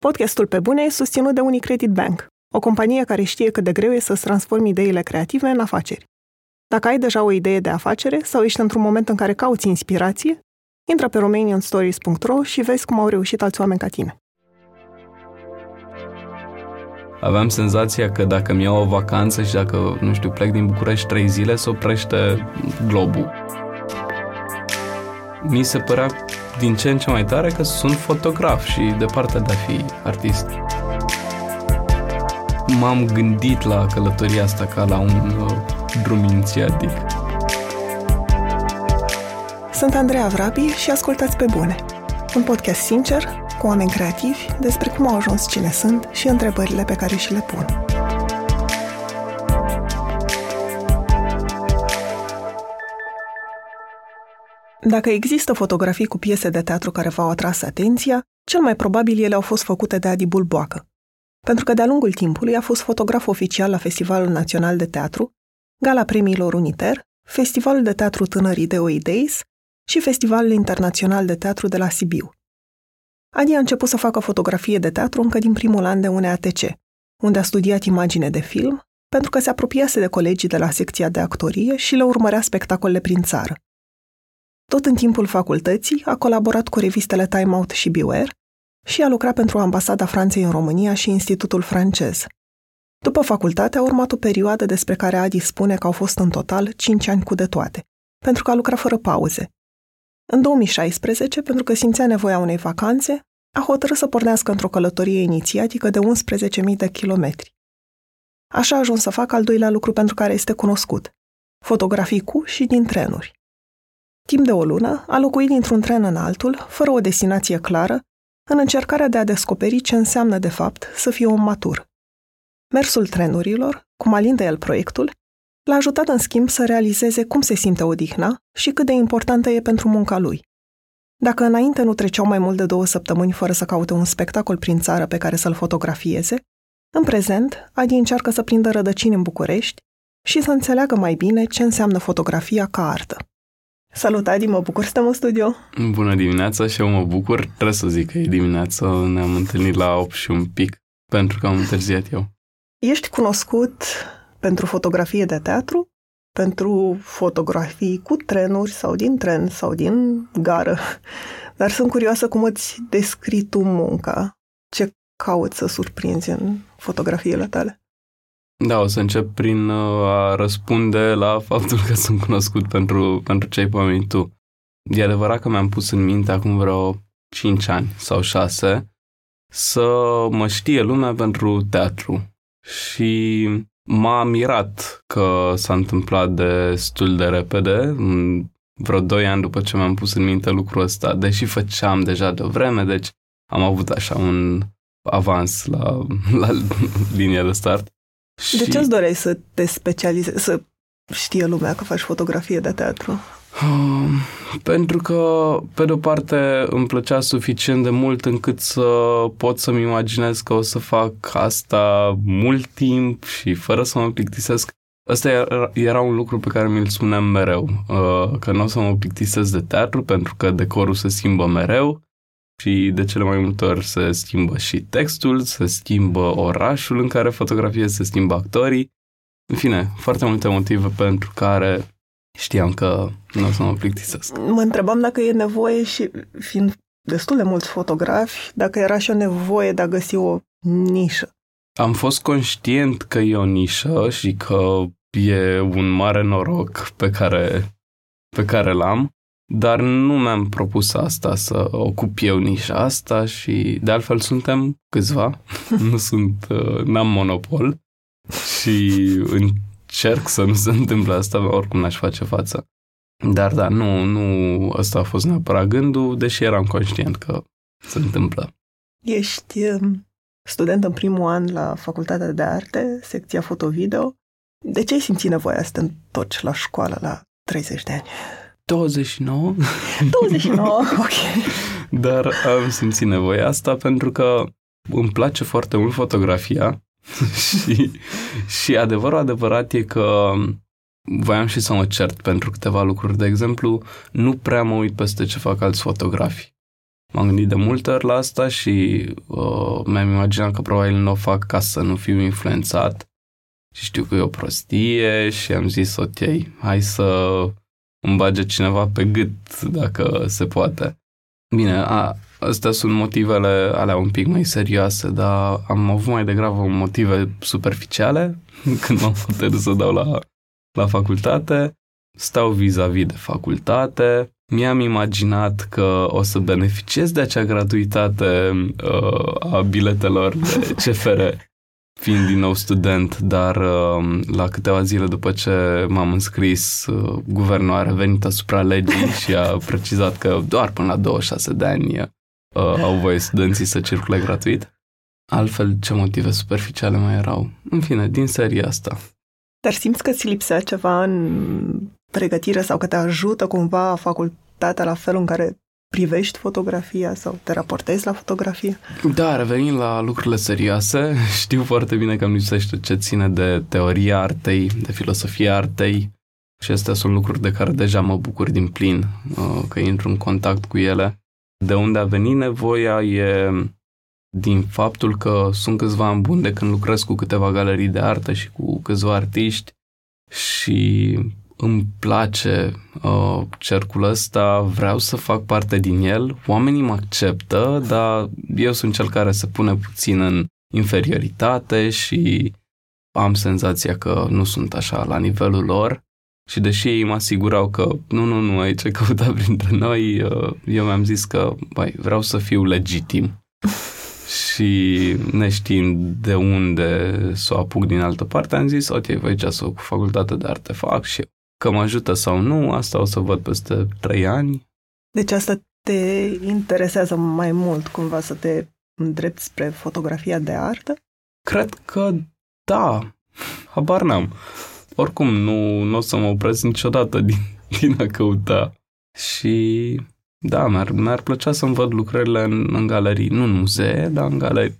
Podcastul Pe Bune e susținut de Unicredit Bank, o companie care știe cât de greu e să-ți transformi ideile creative în afaceri. Dacă ai deja o idee de afacere sau ești într-un moment în care cauți inspirație, intră pe romanianstories.ro și vezi cum au reușit alți oameni ca tine. Aveam senzația că dacă mi iau o vacanță și dacă, nu știu, plec din București trei zile, se oprește globul. Mi se părea din ce în ce mai tare că sunt fotograf și departe de a fi artist. M-am gândit la călătoria asta ca la un uh, drum inițiatic. Sunt Andreea Vrabi și ascultați pe bune. Un podcast sincer, cu oameni creativi, despre cum au ajuns cine sunt și întrebările pe care și le pun. Dacă există fotografii cu piese de teatru care v-au atras atenția, cel mai probabil ele au fost făcute de Adi Bulboacă. Pentru că de-a lungul timpului a fost fotograf oficial la Festivalul Național de Teatru, Gala Premiilor Uniter, Festivalul de Teatru Tânării de Oideis și Festivalul Internațional de Teatru de la Sibiu. Adi a început să facă fotografie de teatru încă din primul an de UNEATC, unde a studiat imagine de film, pentru că se apropiase de colegii de la secția de actorie și le urmărea spectacolele prin țară. Tot în timpul facultății a colaborat cu revistele Time Out și Beware și a lucrat pentru Ambasada Franței în România și Institutul francez. După facultate a urmat o perioadă despre care Adi spune că au fost în total 5 ani cu de toate, pentru că a lucrat fără pauze. În 2016, pentru că simțea nevoia unei vacanțe, a hotărât să pornească într-o călătorie inițiatică de 11.000 de kilometri. Așa a ajuns să facă al doilea lucru pentru care este cunoscut, fotografii cu și din trenuri. Timp de o lună, a locuit dintr-un tren în altul, fără o destinație clară, în încercarea de a descoperi ce înseamnă de fapt să fie un matur. Mersul trenurilor, cum alinde el proiectul, l-a ajutat în schimb să realizeze cum se simte odihna și cât de importantă e pentru munca lui. Dacă înainte nu treceau mai mult de două săptămâni fără să caute un spectacol prin țară pe care să-l fotografieze, în prezent, Adi încearcă să prindă rădăcini în București și să înțeleagă mai bine ce înseamnă fotografia ca artă. Salut, Adi, mă bucur să stăm în studio. Bună dimineața și eu mă bucur. Trebuie să zic că e dimineața, ne-am întâlnit la 8 și un pic, pentru că am întârziat eu. Ești cunoscut pentru fotografie de teatru, pentru fotografii cu trenuri sau din tren sau din gară, dar sunt curioasă cum îți descrii tu munca. Ce cauți să surprinzi în fotografiile tale? Da, o să încep prin uh, a răspunde la faptul că sunt cunoscut pentru, pentru ce ai pomenit tu. E adevărat că mi-am pus în minte acum vreo 5 ani sau 6 să mă știe lumea pentru teatru. Și m-a mirat că s-a întâmplat destul de repede, vreo 2 ani după ce mi-am pus în minte lucrul ăsta, deși făceam deja de vreme, deci am avut așa un avans la, la linia de start. De ce îți doreai să te specializezi, să știe lumea că faci fotografie de teatru? Uh, pentru că, pe de-o parte, îmi plăcea suficient de mult încât să pot să-mi imaginez că o să fac asta mult timp și fără să mă plictisesc. Asta era, era un lucru pe care mi-l spuneam mereu, uh, că nu o să mă plictisesc de teatru pentru că decorul se schimbă mereu și de cele mai multe ori se schimbă și textul, se schimbă orașul în care fotografiez, se schimbă actorii. În fine, foarte multe motive pentru care știam că nu o să mă plictisesc. Mă întrebam dacă e nevoie și, fiind destul de mulți fotografi, dacă era și o nevoie de a găsi o nișă. Am fost conștient că e o nișă și că e un mare noroc pe care, pe care l-am, dar nu mi-am propus asta, să ocup eu nișa asta și de altfel suntem câțiva, nu sunt, uh, n-am monopol și încerc să nu se întâmple asta, oricum n-aș face față. Dar da, nu, nu ăsta a fost neapărat gândul, deși eram conștient că se întâmplă. Ești um, student în primul an la Facultatea de Arte, secția foto-video. De ce ai simțit nevoia să te întorci la școală la 30 de ani? 29. 29, ok. Dar am simțit nevoia asta pentru că îmi place foarte mult fotografia și, și adevărul adevărat e că voiam și să mă cert pentru câteva lucruri. De exemplu, nu prea mă uit peste ce fac alți fotografi. M-am gândit de multe ori la asta și uh, mi-am imaginat că probabil nu o fac ca să nu fiu influențat și știu că e o prostie și am zis ok, hai să îmi bage cineva pe gât dacă se poate. Bine, a, astea sunt motivele alea un pic mai serioase, dar am avut mai degrabă motive superficiale când m-am hotărât să dau la, la facultate. Stau vis-a-vis de facultate, mi-am imaginat că o să beneficiez de acea gratuitate uh, a biletelor de CFR fiind din nou student, dar uh, la câteva zile după ce m-am înscris, uh, guvernul a revenit asupra legii și a precizat că doar până la 26 de ani uh, au voie studenții să circule gratuit. Altfel, ce motive superficiale mai erau? În fine, din seria asta. Dar simți că ți lipsea ceva în pregătire sau că te ajută cumva facultatea la felul în care privești fotografia sau te raportezi la fotografie? Da, revenind la lucrurile serioase, știu foarte bine că îmi lipsește ce ține de teoria artei, de filosofia artei și astea sunt lucruri de care deja mă bucur din plin, uh, că intru în contact cu ele. De unde a venit nevoia e din faptul că sunt câțiva ani buni de când lucrez cu câteva galerii de artă și cu câțiva artiști și îmi place uh, cercul ăsta, vreau să fac parte din el, oamenii mă acceptă, dar eu sunt cel care se pune puțin în inferioritate și am senzația că nu sunt așa la nivelul lor. Și deși ei mă asigurau că nu, nu, nu, aici ce căuta printre noi, uh, eu mi-am zis că băi, vreau să fiu legitim. și neștiind de unde să o apuc din altă parte, am zis, ok, voi ce să cu facultate de artefact și Că mă ajută sau nu, asta o să văd peste trei ani. Deci asta te interesează mai mult cumva să te îndrepti spre fotografia de artă? Cred că da. Habar n-am. Oricum, nu, nu o să mă opresc niciodată din, din a căuta. Și da, mi-ar, mi-ar plăcea să-mi văd lucrările în, în galerii, nu în muzee, dar în galerii.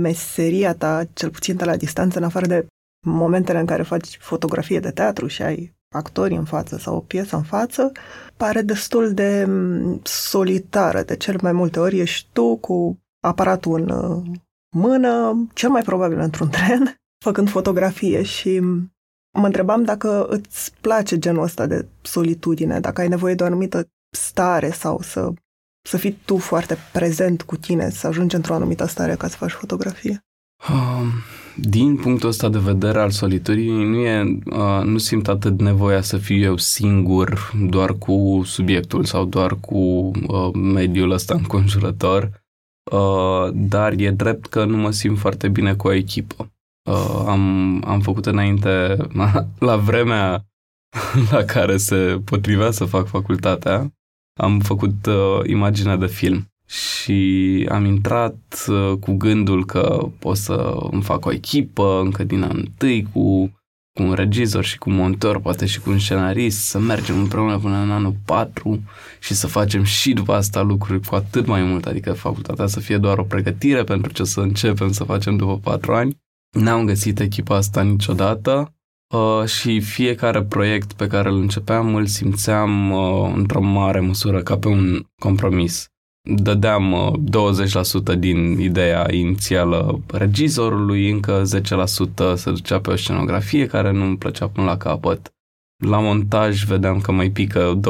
Meseria ta, cel puțin de la distanță, în afară de momentele în care faci fotografie de teatru și ai actori în față sau o piesă în față, pare destul de mm, solitară. De cel mai multe ori ești tu cu aparatul în uh, mână, cel mai probabil într-un tren, făcând fotografie și mm, mă întrebam dacă îți place genul ăsta de solitudine, dacă ai nevoie de o anumită stare sau să, să fii tu foarte prezent cu tine, să ajungi într-o anumită stare ca să faci fotografie. Um, din punctul ăsta de vedere al soliturii, nu, e, uh, nu simt atât nevoia să fiu eu singur doar cu subiectul sau doar cu uh, mediul ăsta înconjurător, uh, dar e drept că nu mă simt foarte bine cu o echipă. Uh, am, am făcut înainte, la vremea la care se potrivea să fac facultatea, am făcut uh, imaginea de film și am intrat uh, cu gândul că pot să îmi fac o echipă încă din an întâi cu, cu un regizor și cu un montor, poate și cu un scenarist, să mergem împreună până în anul 4 și să facem și după asta lucruri cu atât mai mult, adică facultatea să fie doar o pregătire pentru ce să începem să facem după 4 ani. N-am găsit echipa asta niciodată uh, și fiecare proiect pe care îl începeam îl simțeam uh, într-o mare măsură ca pe un compromis dădeam 20% uh, din ideea inițială regizorului, încă 10% se ducea pe o scenografie care nu îmi plăcea până la capăt. La montaj vedeam că mai pică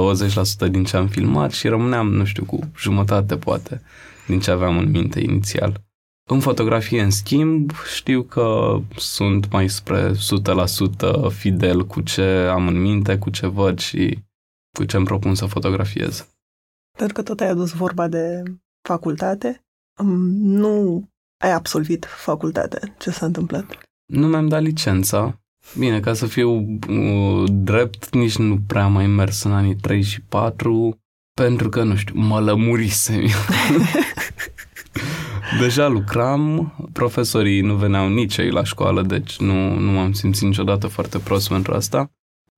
20% din ce am filmat și rămâneam, nu știu, cu jumătate poate din ce aveam în minte inițial. În fotografie, în schimb, știu că sunt mai spre 100% fidel cu ce am în minte, cu ce văd și cu ce îmi propun să fotografiez. Pentru că tot ai adus vorba de facultate, nu ai absolvit facultate. Ce s-a întâmplat? Nu mi-am dat licența. Bine, ca să fiu uh, drept, nici nu prea mai mers în anii 3 și 4, pentru că, nu știu, mă lămurisem. Deja lucram, profesorii nu veneau nici ei la școală, deci nu, nu m-am simțit niciodată foarte prost pentru asta.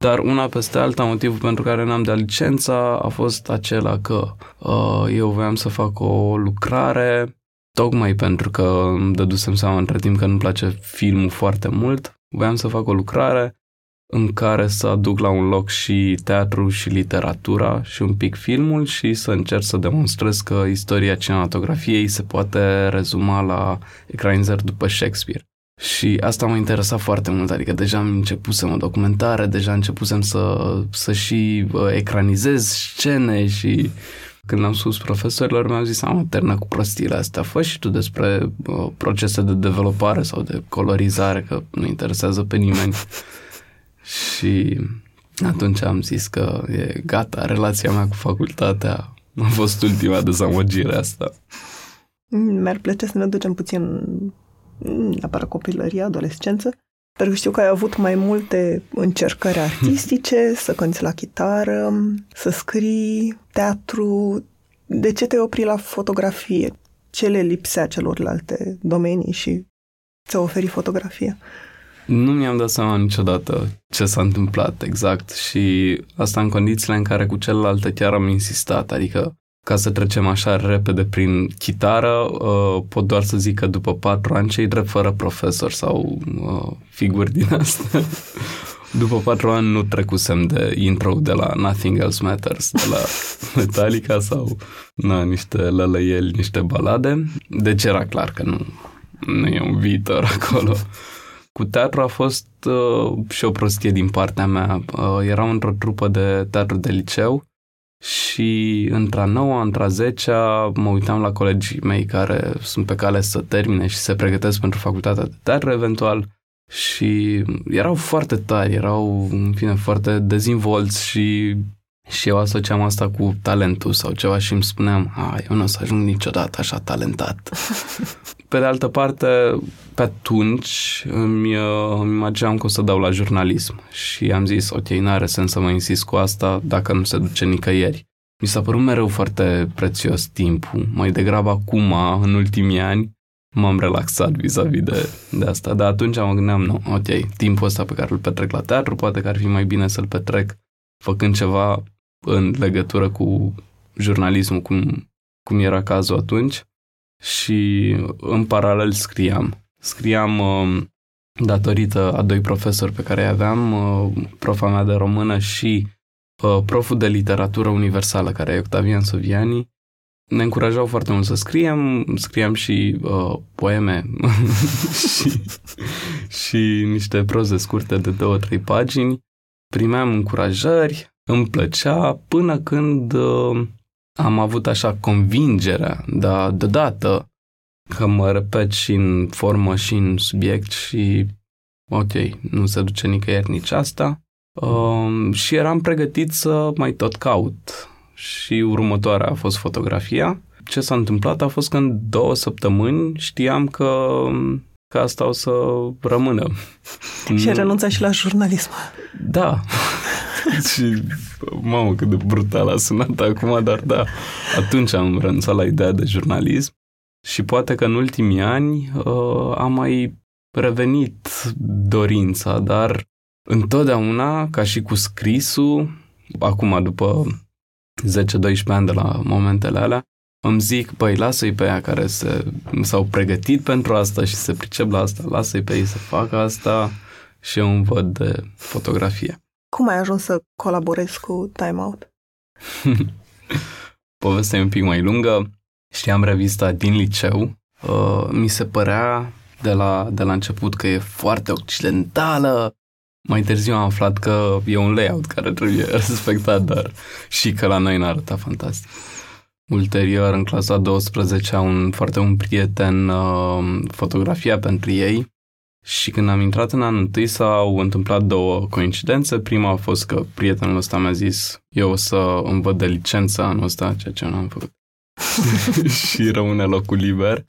Dar una peste alta, motivul pentru care n-am dat licența a fost acela că uh, eu voiam să fac o lucrare, tocmai pentru că îmi dădusem seama între timp că nu-mi place filmul foarte mult, voiam să fac o lucrare în care să aduc la un loc și teatru și literatura și un pic filmul și să încerc să demonstrez că istoria cinematografiei se poate rezuma la ecranizări după Shakespeare. Și asta m-a interesat foarte mult, adică deja am începusem o documentare, deja începusem să, să și uh, ecranizez scene și când am spus profesorilor, mi-au zis, am terminat cu prostiile astea, fă și tu despre uh, procese de dezvoltare sau de colorizare, că nu interesează pe nimeni. și atunci am zis că e gata, relația mea cu facultatea a fost ultima dezamăgire asta. Mi-ar plăcea să ne ducem puțin neapărat copilărie, adolescență, pentru că știu că ai avut mai multe încercări artistice, să cânti la chitară, să scrii, teatru. De ce te opri la fotografie? Ce le lipsea celorlalte domenii și ți-a oferit fotografia? Nu mi-am dat seama niciodată ce s-a întâmplat exact și asta în condițiile în care cu celelalte chiar am insistat, adică ca să trecem așa repede prin chitară, uh, pot doar să zic că după patru ani cei drept fără profesor sau uh, figuri din astea. după patru ani nu trecusem de intro de la Nothing Else Matters, de la Metallica sau na, niște lălăieli, niște balade. Deci era clar că nu, nu e un viitor acolo. Cu teatru a fost uh, și o prostie din partea mea. Uh, eram într-o trupă de teatru de liceu și între-a noua, între-a zecea, mă uitam la colegii mei care sunt pe cale să termine și se pregătesc pentru facultatea de teatru eventual și erau foarte tari, erau, în fine, foarte dezvolți și și eu asociam asta cu talentul sau ceva și îmi spuneam, a, eu nu o să ajung niciodată așa talentat. Pe de altă parte, pe atunci îmi, uh, îmi imaginam că o să dau la jurnalism și am zis, ok, n-are sens să mă insist cu asta dacă nu se duce nicăieri. Mi s-a părut mereu foarte prețios timpul. Mai degrabă acum, în ultimii ani, m-am relaxat vis-a-vis de, de asta. Dar atunci mă gândeam, nu, ok, timpul ăsta pe care îl petrec la teatru, poate că ar fi mai bine să-l petrec făcând ceva în legătură cu jurnalismul, cum, cum era cazul atunci. Și în paralel scriam. Scriam uh, datorită a doi profesori pe care îi aveam, uh, profa mea de română și uh, proful de literatură universală, care e Octavian Soviani, ne încurajau foarte mult să scriem, scriam și uh, poeme și, și niște proze scurte de două, trei pagini. Primeam încurajări, îmi plăcea până când uh, am avut așa convingerea, dar deodată că mă repet și în formă și în subiect și ok, nu se duce nicăieri nici asta. Uh, și eram pregătit să mai tot caut. Și următoarea a fost fotografia. Ce s-a întâmplat a fost că în două săptămâni știam că, că asta o să rămână. Și renunța și la jurnalism. Da. și, mamă, cât de brutal a sunat acum, dar da, atunci am renunțat la ideea de jurnalism și poate că în ultimii ani uh, am mai revenit dorința, dar întotdeauna, ca și cu scrisul, acum după 10-12 ani de la momentele alea, îmi zic, băi, lasă-i pe aia care se, s-au pregătit pentru asta și se pricep la asta, lasă-i pe ei să facă asta și eu îmi văd de fotografie. Cum ai ajuns să colaborezi cu Time Out? Povestea e un pic mai lungă. Știam revista din liceu. Uh, mi se părea de la, de la început că e foarte occidentală. Mai târziu am aflat că e un layout care trebuie respectat, dar și că la noi n-a arătat fantastic. Ulterior, în clasa 12, un foarte un prieten uh, fotografia pentru ei și când am intrat în anul întâi s-au întâmplat două coincidențe. Prima a fost că prietenul ăsta mi-a zis eu o să îmi văd de licență anul ăsta, ceea ce nu am făcut. și rămâne locul liber.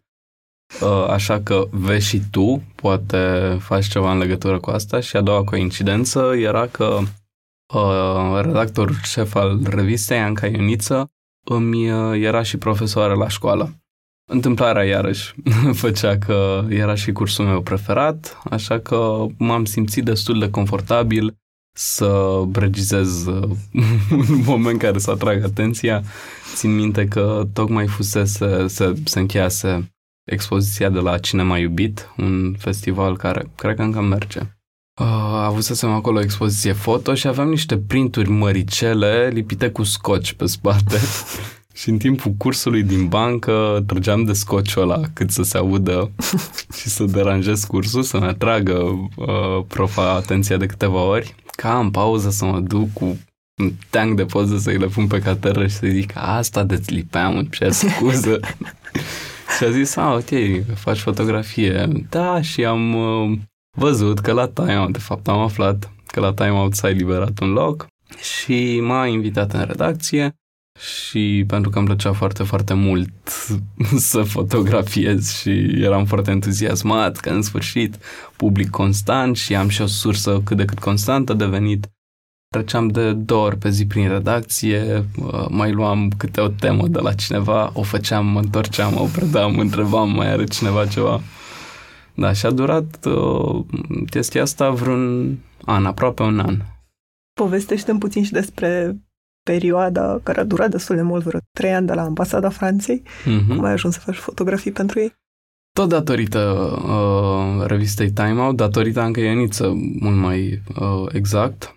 Uh, așa că vezi și tu, poate faci ceva în legătură cu asta. Și a doua coincidență era că uh, redactorul șef al revistei, Anca Ioniță, îmi uh, era și profesoară la școală. Întâmplarea iarăși făcea că era și cursul meu preferat, așa că m-am simțit destul de confortabil să regizez uh, un moment care să atrag atenția. Țin minte că tocmai fusese, se, se încheiase expoziția de la Cinema Iubit, un festival care cred că încă merge. Uh, avusesem acolo o expoziție foto și aveam niște printuri măricele lipite cu scoci pe spate. și în timpul cursului din bancă trăgeam de scociul ăla cât să se audă și să deranjez cursul, să-mi atragă uh, profa atenția de câteva ori, ca în pauză să mă duc cu un tank de poze să-i le pun pe cateră și să-i zic asta de-ți lipeam, îmi cer scuză. și a zis, a, ok, faci fotografie. Da, și am uh, văzut că la Time Out, de fapt am aflat că la Time Out s-a eliberat un loc și m-a invitat în redacție și pentru că îmi plăcea foarte, foarte mult să fotografiez și eram foarte entuziasmat că în sfârșit public constant și am și o sursă cât de cât constantă de venit. Treceam de două ori pe zi prin redacție, uh, mai luam câte o temă de la cineva, o făceam, mă întorceam, o predam, întrebam, mai are cineva ceva. Da, și a durat uh, chestia asta vreun an, aproape un an. Povestește puțin și despre perioada care a durat destul de mult, vreo trei ani de la ambasada Franței. Mm-hmm. Cum ai ajuns să faci fotografii pentru ei? Tot datorită uh, revistei Time Out, datorită Anca Ioniță, mult mai uh, exact.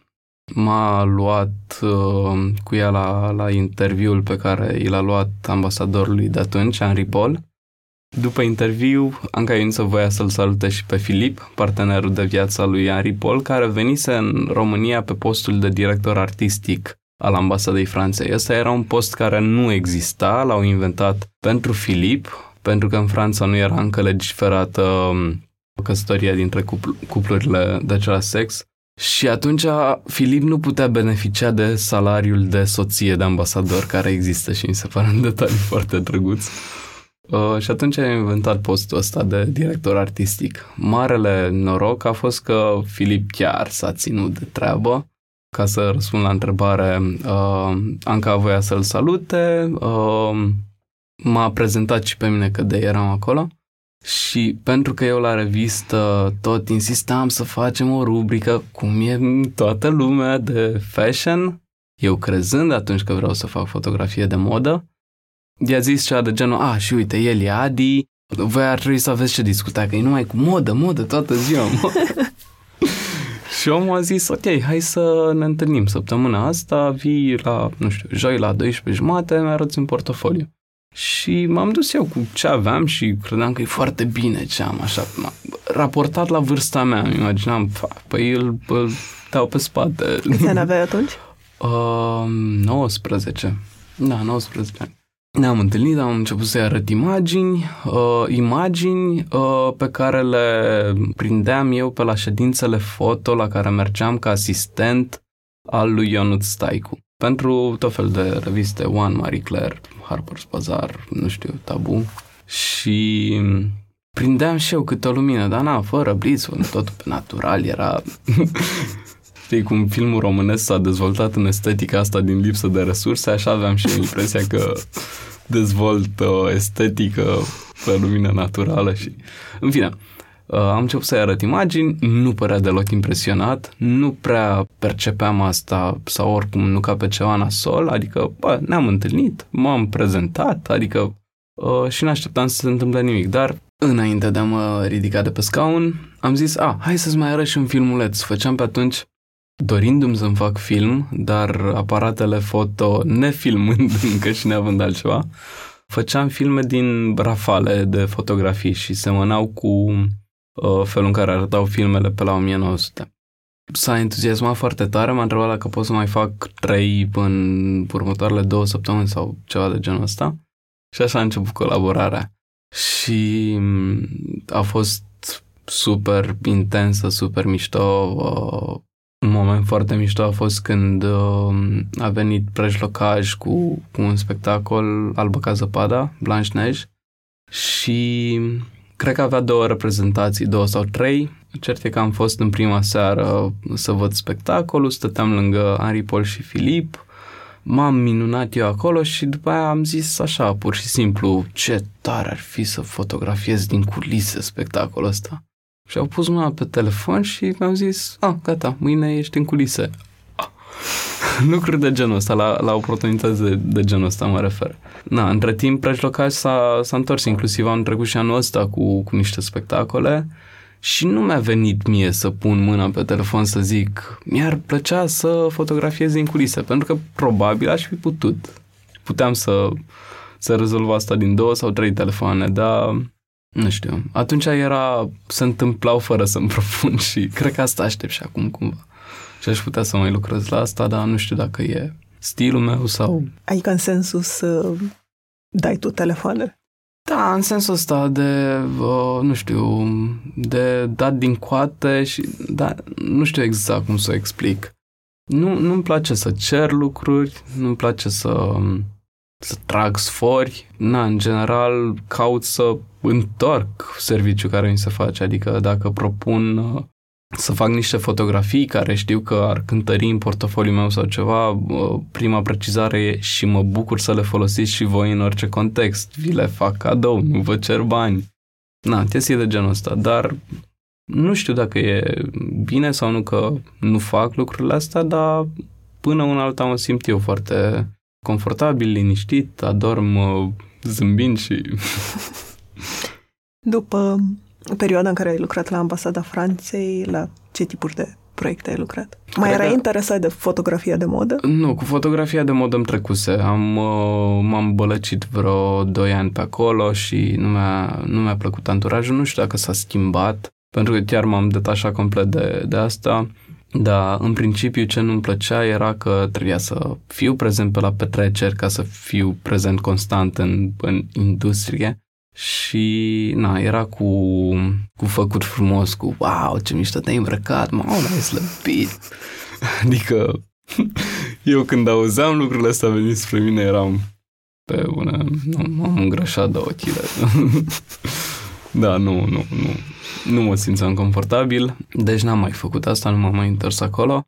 M-a luat uh, cu ea la, la interviul pe care i l-a luat ambasadorului de atunci, Henri Paul. După interviu, Anca Ioniță voia să-l salute și pe Filip, partenerul de viață al lui Henri Paul, care venise în România pe postul de director artistic al ambasadei Franței. Ăsta era un post care nu exista, l-au inventat pentru Filip, pentru că în Franța nu era încă legiferată um, căsătoria dintre cupl- cuplurile de același sex. Și atunci Filip nu putea beneficia de salariul de soție de ambasador care există și mi se pare un detaliu foarte drăguț. Uh, și atunci a inventat postul ăsta de director artistic. Marele noroc a fost că Filip chiar s-a ținut de treabă ca să răspund la întrebare, uh, Anca voia să-l salute, uh, m-a prezentat și pe mine că de eram acolo și pentru că eu la revistă tot insistam să facem o rubrică cum e toată lumea de fashion, eu crezând atunci că vreau să fac fotografie de modă, i-a zis cea de genul, a, și uite, el e Adi, voi ar trebui să aveți ce discuta, că e numai cu modă, modă toată ziua. Și omul a zis, ok, hai să ne întâlnim săptămâna asta, vii la, nu știu, joi la 12 jumate, mi arăți un portofoliu. Și m-am dus eu cu ce aveam și credeam că e foarte bine ce am, așa, raportat la vârsta mea, îmi imaginam, păi îl, îl dau pe spate. Câți ani aveai atunci? Uh, 19. Da, 19 ani. Ne-am întâlnit, am început să-i arăt imagini, uh, imagini uh, pe care le prindeam eu pe la ședințele foto la care mergeam ca asistent al lui Ionut Staicu. Pentru tot fel de reviste, One, Marie Claire, Harper's Bazaar, nu știu, Tabu. Și prindeam și eu câte o lumină, dar na, fără blitz, totul pe natural, era Știi cum filmul românesc s-a dezvoltat în estetica asta din lipsă de resurse, așa aveam și impresia că dezvolt o estetică pe lumină naturală și... În fine, uh, am început să-i arăt imagini, nu părea deloc impresionat, nu prea percepeam asta sau oricum nu ca pe ceva nasol, adică bă, ne-am întâlnit, m-am prezentat, adică uh, și nu așteptam să se întâmple nimic, dar înainte de a mă ridica de pe scaun, am zis, a, hai să-ți mai arăt și un filmuleț. Făceam pe atunci dorindu-mi să-mi fac film, dar aparatele foto nefilmând încă și neavând altceva, făceam filme din rafale de fotografii și semănau cu uh, felul în care arătau filmele pe la 1900. S-a entuziasmat foarte tare, m-a întrebat dacă pot să mai fac trei în următoarele două săptămâni sau ceva de genul ăsta. Și așa a început colaborarea. Și mm, a fost super intensă, super mișto. Uh, un moment foarte mișto a fost când uh, a venit prejlocaj cu, cu un spectacol Albă ca zăpada, Blanche Neige, și cred că avea două reprezentații, două sau trei. Cert e că am fost în prima seară să văd spectacolul, stăteam lângă Henri Paul și Filip, m-am minunat eu acolo și după aia am zis așa, pur și simplu, ce tare ar fi să fotografiez din culise spectacolul ăsta. Și au pus mâna pe telefon și mi-au zis, a, ah, gata, mâine ești în culise. Ah. Lucruri de genul ăsta, la, la oportunități de, de genul ăsta mă refer. Na, între timp, Prejlocaj s-a, s-a întors, inclusiv am trecut și anul ăsta cu, cu niște spectacole și nu mi-a venit mie să pun mâna pe telefon să zic mi-ar plăcea să fotografiez în culise, pentru că probabil aș fi putut. Puteam să, să rezolv asta din două sau trei telefoane, dar nu știu. Atunci era, se întâmplau fără să-mi propun și cred că asta aștept și acum cumva. Și aș putea să mai lucrez la asta, dar nu știu dacă e stilul meu sau... Adică în sensul să dai tu telefoanele? Da, în sensul ăsta de, uh, nu știu, de dat din coate și, da, nu știu exact cum să o explic. Nu, nu-mi place să cer lucruri, nu-mi place să, să trag sfori. Na, în general, caut să întorc serviciul care mi se face, adică dacă propun uh, să fac niște fotografii care știu că ar cântări în portofoliul meu sau ceva, prima precizare e și mă bucur să le folosiți și voi în orice context. Vi le fac cadou, nu vă cer bani. Na, chestii de genul ăsta, dar nu știu dacă e bine sau nu că nu fac lucrurile astea, dar până una alta mă simt eu foarte confortabil, liniștit, adorm zâmbind și... După perioada în care ai lucrat la Ambasada Franței, la ce tipuri de proiecte ai lucrat? Mai erai interesat de fotografia de modă? Nu, cu fotografia de modă îmi trecuse. Am, uh, m-am bălăcit vreo 2 ani pe acolo și nu mi-a, nu mi-a plăcut anturajul. Nu știu dacă s-a schimbat, pentru că chiar m-am detașat complet de, de asta. Dar, în principiu, ce nu-mi plăcea era că trebuia să fiu prezent pe la petreceri ca să fiu prezent constant în, în industrie și, na, era cu, cu făcut frumos, cu wow, ce mișto te-ai îmbrăcat, mă, ai slăbit. Adică, eu când auzeam lucrurile astea venit spre mine, eram pe una, nu, m-am îngrășat de ochile. da, nu, nu, nu. Nu mă simțeam confortabil, deci n-am mai făcut asta, nu m-am mai întors acolo.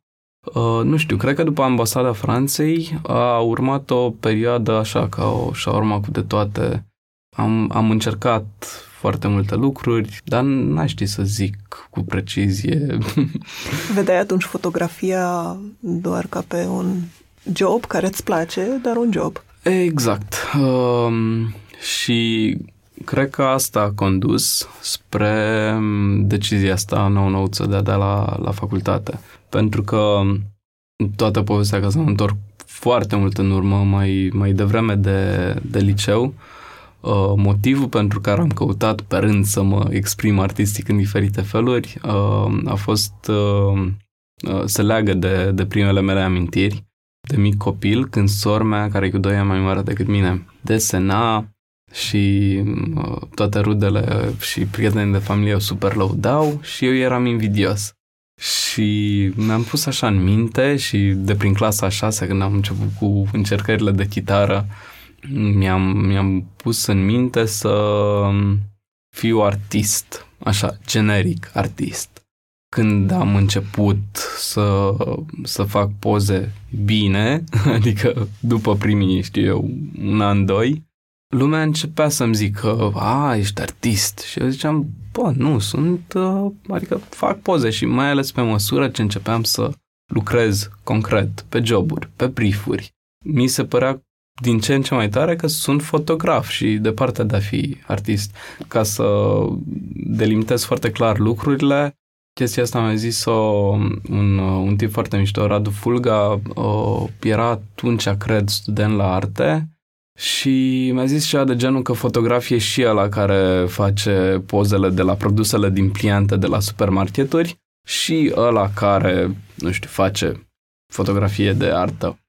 Uh, nu știu, cred că după ambasada Franței a urmat o perioadă așa ca o șaurma cu de toate am, am încercat foarte multe lucruri, dar n-aș ști să zic cu precizie. Vedeai atunci fotografia doar ca pe un job care îți place, dar un job. Exact. Um, și cred că asta a condus spre decizia asta nou-nouță de a da la, la facultate. Pentru că toată povestea că s-a întorc foarte mult în urmă, mai, mai devreme de, de liceu, Uh, motivul pentru care am căutat pe rând să mă exprim artistic în diferite feluri uh, a fost uh, uh, se leagă de, de primele mele amintiri de mic copil, când sora mea, care e cu doi ani mai mare decât mine, desena și uh, toate rudele și prietenii de familie o super lăudau și eu eram invidios. Și mi-am pus așa în minte și de prin clasa a șasea, când am început cu încercările de chitară, mi-am, mi-am pus în minte să fiu artist, așa, generic artist. Când am început să, să fac poze bine, adică după primii, știu eu, un an, doi, lumea începea să-mi zică, a, ești artist. Și eu ziceam, bă, nu, sunt, uh, adică fac poze și mai ales pe măsură ce începeam să lucrez concret pe joburi, pe briefuri. Mi se părea din ce în ce mai tare că sunt fotograf și de partea de a fi artist. Ca să delimitez foarte clar lucrurile, chestia asta mi-a zis-o un, un tip foarte mișto, Radu Fulga, o, era atunci, cred, student la arte și mi-a zis ceva de genul că fotografie și ăla care face pozele de la produsele din pliante de la supermarketuri și ăla care, nu știu, face fotografie de artă.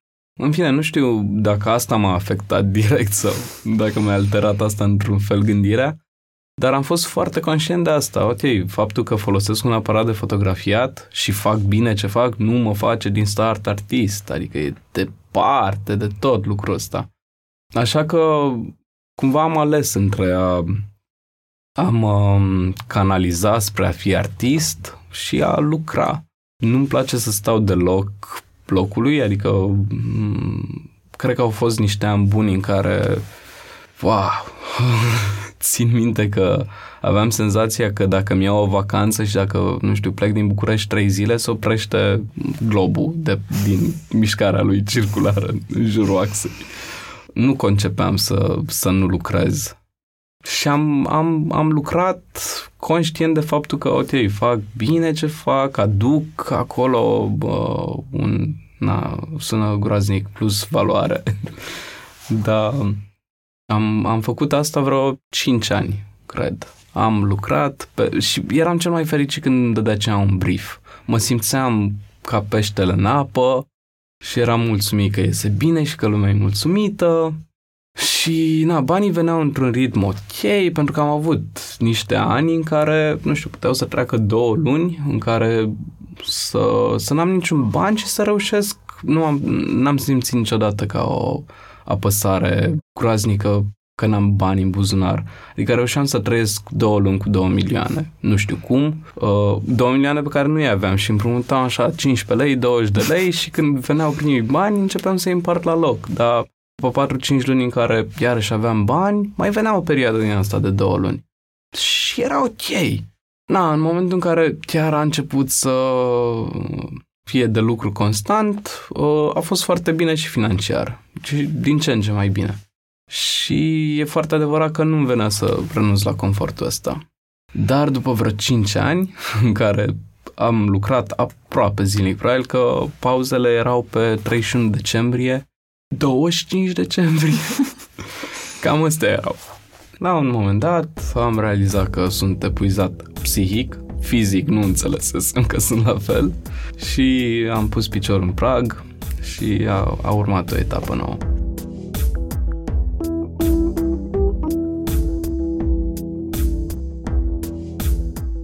În fine, nu știu dacă asta m-a afectat direct sau dacă mi-a alterat asta într-un fel gândirea, dar am fost foarte conștient de asta. Ok, faptul că folosesc un aparat de fotografiat și fac bine ce fac nu mă face din start artist, adică e departe de tot lucrul ăsta. Așa că cumva am ales între a, a mă canaliza spre a fi artist și a lucra. Nu-mi place să stau deloc locului, adică mm, cred că au fost niște ani buni în care wow, țin minte că aveam senzația că dacă mi iau o vacanță și dacă, nu știu, plec din București trei zile, se oprește globul de, din mișcarea lui circulară în jurul axei. Nu concepeam să, să nu lucrez. Și am, am, am lucrat conștient de faptul că, ok, fac bine ce fac, aduc acolo bă, un, na, sună groaznic, plus valoare. Dar am, am făcut asta vreo 5 ani, cred. Am lucrat pe, și eram cel mai fericit când îmi dădea cea un brief. Mă simțeam ca peștele în apă și eram mulțumit că iese bine și că lumea e mulțumită. Și, na, banii veneau într-un ritm ok, pentru că am avut niște ani în care, nu știu, puteau să treacă două luni în care să, să n-am niciun bani și să reușesc. Nu am, n-am simțit niciodată ca o apăsare groaznică că n-am bani în buzunar. Adică reușeam să trăiesc două luni cu două milioane. Nu știu cum. Uh, două milioane pe care nu i aveam și împrumutam așa 15 lei, 20 de lei și când veneau primii bani începeam să-i împart la loc. Dar după 4-5 luni în care iarăși aveam bani, mai venea o perioadă din asta de două luni. Și era ok. Na, în momentul în care chiar a început să fie de lucru constant, uh, a fost foarte bine și financiar. Și din ce în ce mai bine. Și e foarte adevărat că nu venea să renunț la confortul ăsta. Dar după vreo 5 ani în care am lucrat aproape zilnic, probabil că pauzele erau pe 31 decembrie, 25 decembrie, cam astea erau. La un moment dat am realizat că sunt epuizat psihic, fizic nu înțelesesem că sunt la fel și am pus piciorul în prag și a, a urmat o etapă nouă.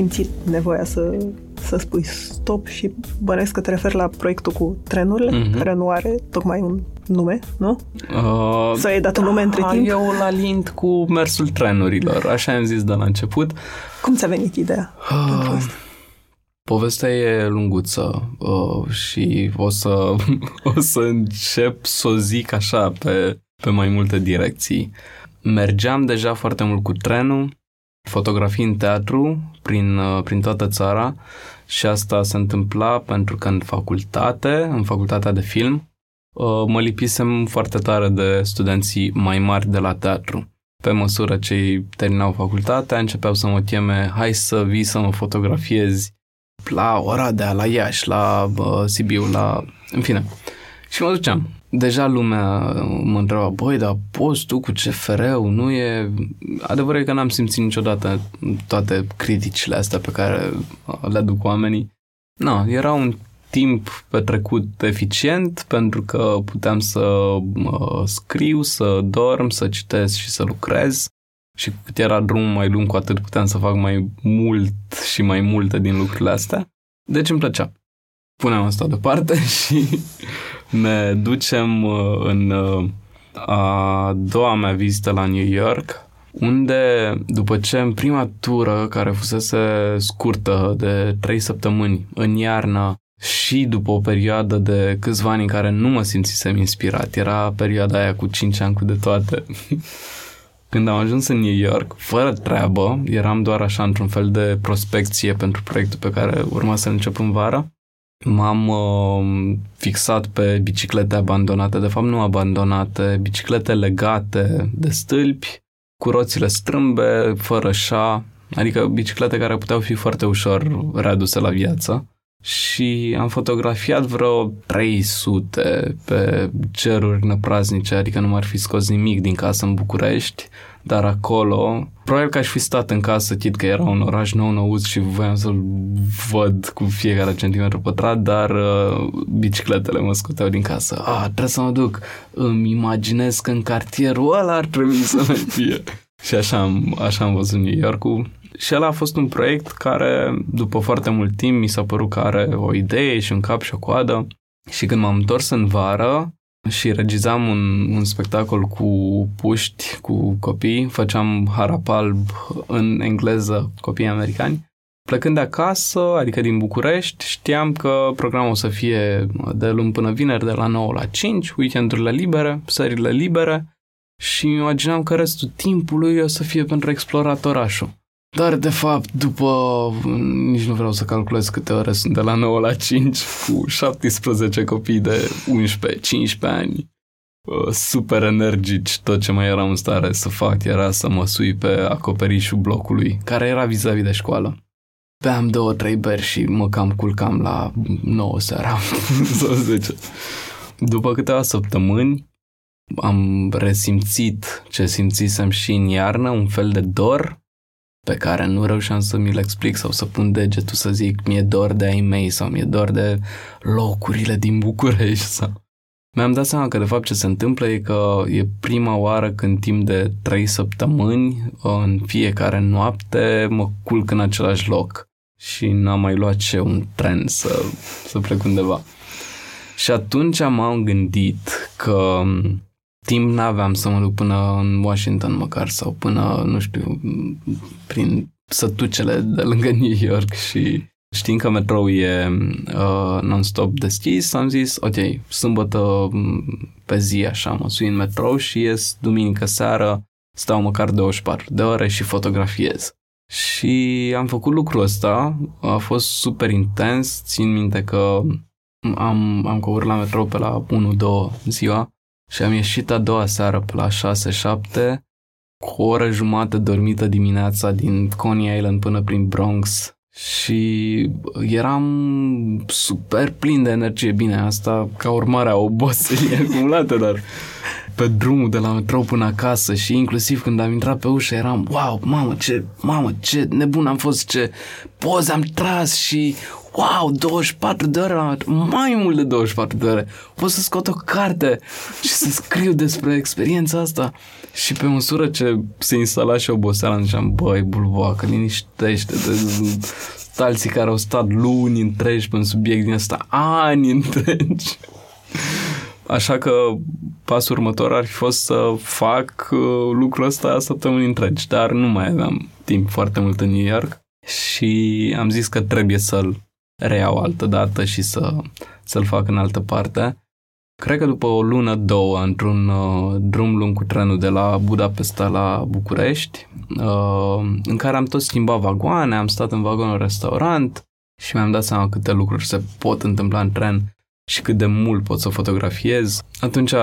simțit nevoia să, să spui stop și bănesc că te referi la proiectul cu trenurile, mm-hmm. care nu are tocmai un nume, nu? Uh, Să ai dat un nume între timp? Eu la lind cu mersul trenurilor, așa am zis de la început. Cum ți-a venit ideea? Uh, povestea e lunguță uh, și o să, o să încep să o zic așa pe, pe mai multe direcții. Mergeam deja foarte mult cu trenul, fotografii în teatru prin, uh, prin toată țara și asta se întâmpla pentru că în facultate, în facultatea de film, uh, mă lipisem foarte tare de studenții mai mari de la teatru. Pe măsură ce ei terminau facultatea, începeau să mă cheme, hai să vii să mă fotografiezi la Oradea, la Iași, la uh, Sibiu, la... în fine. Și mă duceam deja lumea mă întreba, băi, dar poți tu cu CFR-ul, nu e... Adevărul e că n-am simțit niciodată toate criticile astea pe care le aduc oamenii. Nu, era un timp petrecut eficient pentru că puteam să uh, scriu, să dorm, să citesc și să lucrez și cu cât era drumul mai lung, cu atât puteam să fac mai mult și mai multe din lucrurile astea. Deci îmi plăcea. Puneam asta deoparte și ne ducem uh, în uh, a doua mea vizită la New York, unde, după ce în prima tură, care fusese scurtă de trei săptămâni în iarnă, și după o perioadă de câțiva ani în care nu mă simțisem inspirat, era perioada aia cu 5 ani cu de toate, când am ajuns în New York, fără treabă, eram doar așa într-un fel de prospecție pentru proiectul pe care urma să încep în vară, m-am uh, fixat pe biciclete abandonate, de fapt nu abandonate, biciclete legate de stâlpi, cu roțile strâmbe, fără șa, adică biciclete care puteau fi foarte ușor readuse la viață. Și am fotografiat vreo 300 pe ceruri năpraznice, adică nu m-ar fi scos nimic din casă în București, dar acolo, probabil că aș fi stat în casă, chit că era un oraș nou năuz și voiam să-l văd cu fiecare centimetru pătrat, dar uh, bicicletele mă scoteau din casă. Ah, trebuie să mă duc. Îmi imaginez că în cartierul ăla ar trebui să mai fie. și așa am, așa am văzut New York-ul. Și ăla a fost un proiect care, după foarte mult timp, mi s-a părut că are o idee și un cap și o coadă. Și când m-am întors în vară, și regizam un, un spectacol cu puști, cu copii, făceam harap alb în engleză, copii americani. Plecând de acasă, adică din București, știam că programul o să fie de luni până vineri, de la 9 la 5, weekendurile libere, serile libere și imaginam că restul timpului o să fie pentru explorat orașul. Dar, de fapt, după... Nici nu vreau să calculez câte ore sunt de la 9 la 5 cu 17 copii de 11-15 ani uh, super energici, tot ce mai eram în stare să fac era să mă sui pe acoperișul blocului, care era vis-a-vis de școală. Beam două, trei beri și mă cam culcam la 9 seara sau 10. După câteva săptămâni am resimțit ce simțisem și în iarnă, un fel de dor pe care nu reușeam să mi-l explic sau să pun degetul să zic mi-e dor de ai mei sau mi-e dor de locurile din București sau... Mi-am dat seama că de fapt ce se întâmplă e că e prima oară când timp de trei săptămâni în fiecare noapte mă culc în același loc și n-am mai luat ce un tren să, să plec undeva. Și atunci m-am gândit că timp n-aveam să mă duc până în Washington măcar sau până, nu știu, prin sătucele de lângă New York și știind că metrou e uh, non-stop deschis, am zis, ok, sâmbătă pe zi așa mă sui în metrou și ies duminică seară, stau măcar 24 de ore și fotografiez. Și am făcut lucrul ăsta, a fost super intens, țin minte că am, am coborât la metrou pe la 1-2 ziua și am ieșit a doua seară pe la 6-7 cu o oră jumătate dormită dimineața din Coney Island până prin Bronx și eram super plin de energie. Bine, asta ca urmare a oboselii acumulate, dar pe drumul de la metrou până acasă și inclusiv când am intrat pe ușă eram wow, mamă, ce, mamă, ce nebun am fost, ce poze am tras și wow, 24 de ore, mai mult de 24 de ore, pot să scot o carte și să scriu despre experiența asta. Și pe măsură ce se instala și oboseala, ziceam, băi, bulboacă, liniștește de alții care au stat luni întregi pe un subiect din ăsta, ani întregi. Așa că pasul următor ar fi fost să fac uh, lucrul ăsta săptămâni întregi, dar nu mai aveam timp foarte mult în New York și am zis că trebuie să-l reiau altă dată și să, să-l fac în altă parte. Cred că după o lună, două, într-un uh, drum lung cu trenul de la Budapesta la București, uh, în care am tot schimbat vagoane, am stat în vagonul restaurant și mi-am dat seama câte lucruri se pot întâmpla în tren și cât de mult pot să fotografiez. Atunci uh,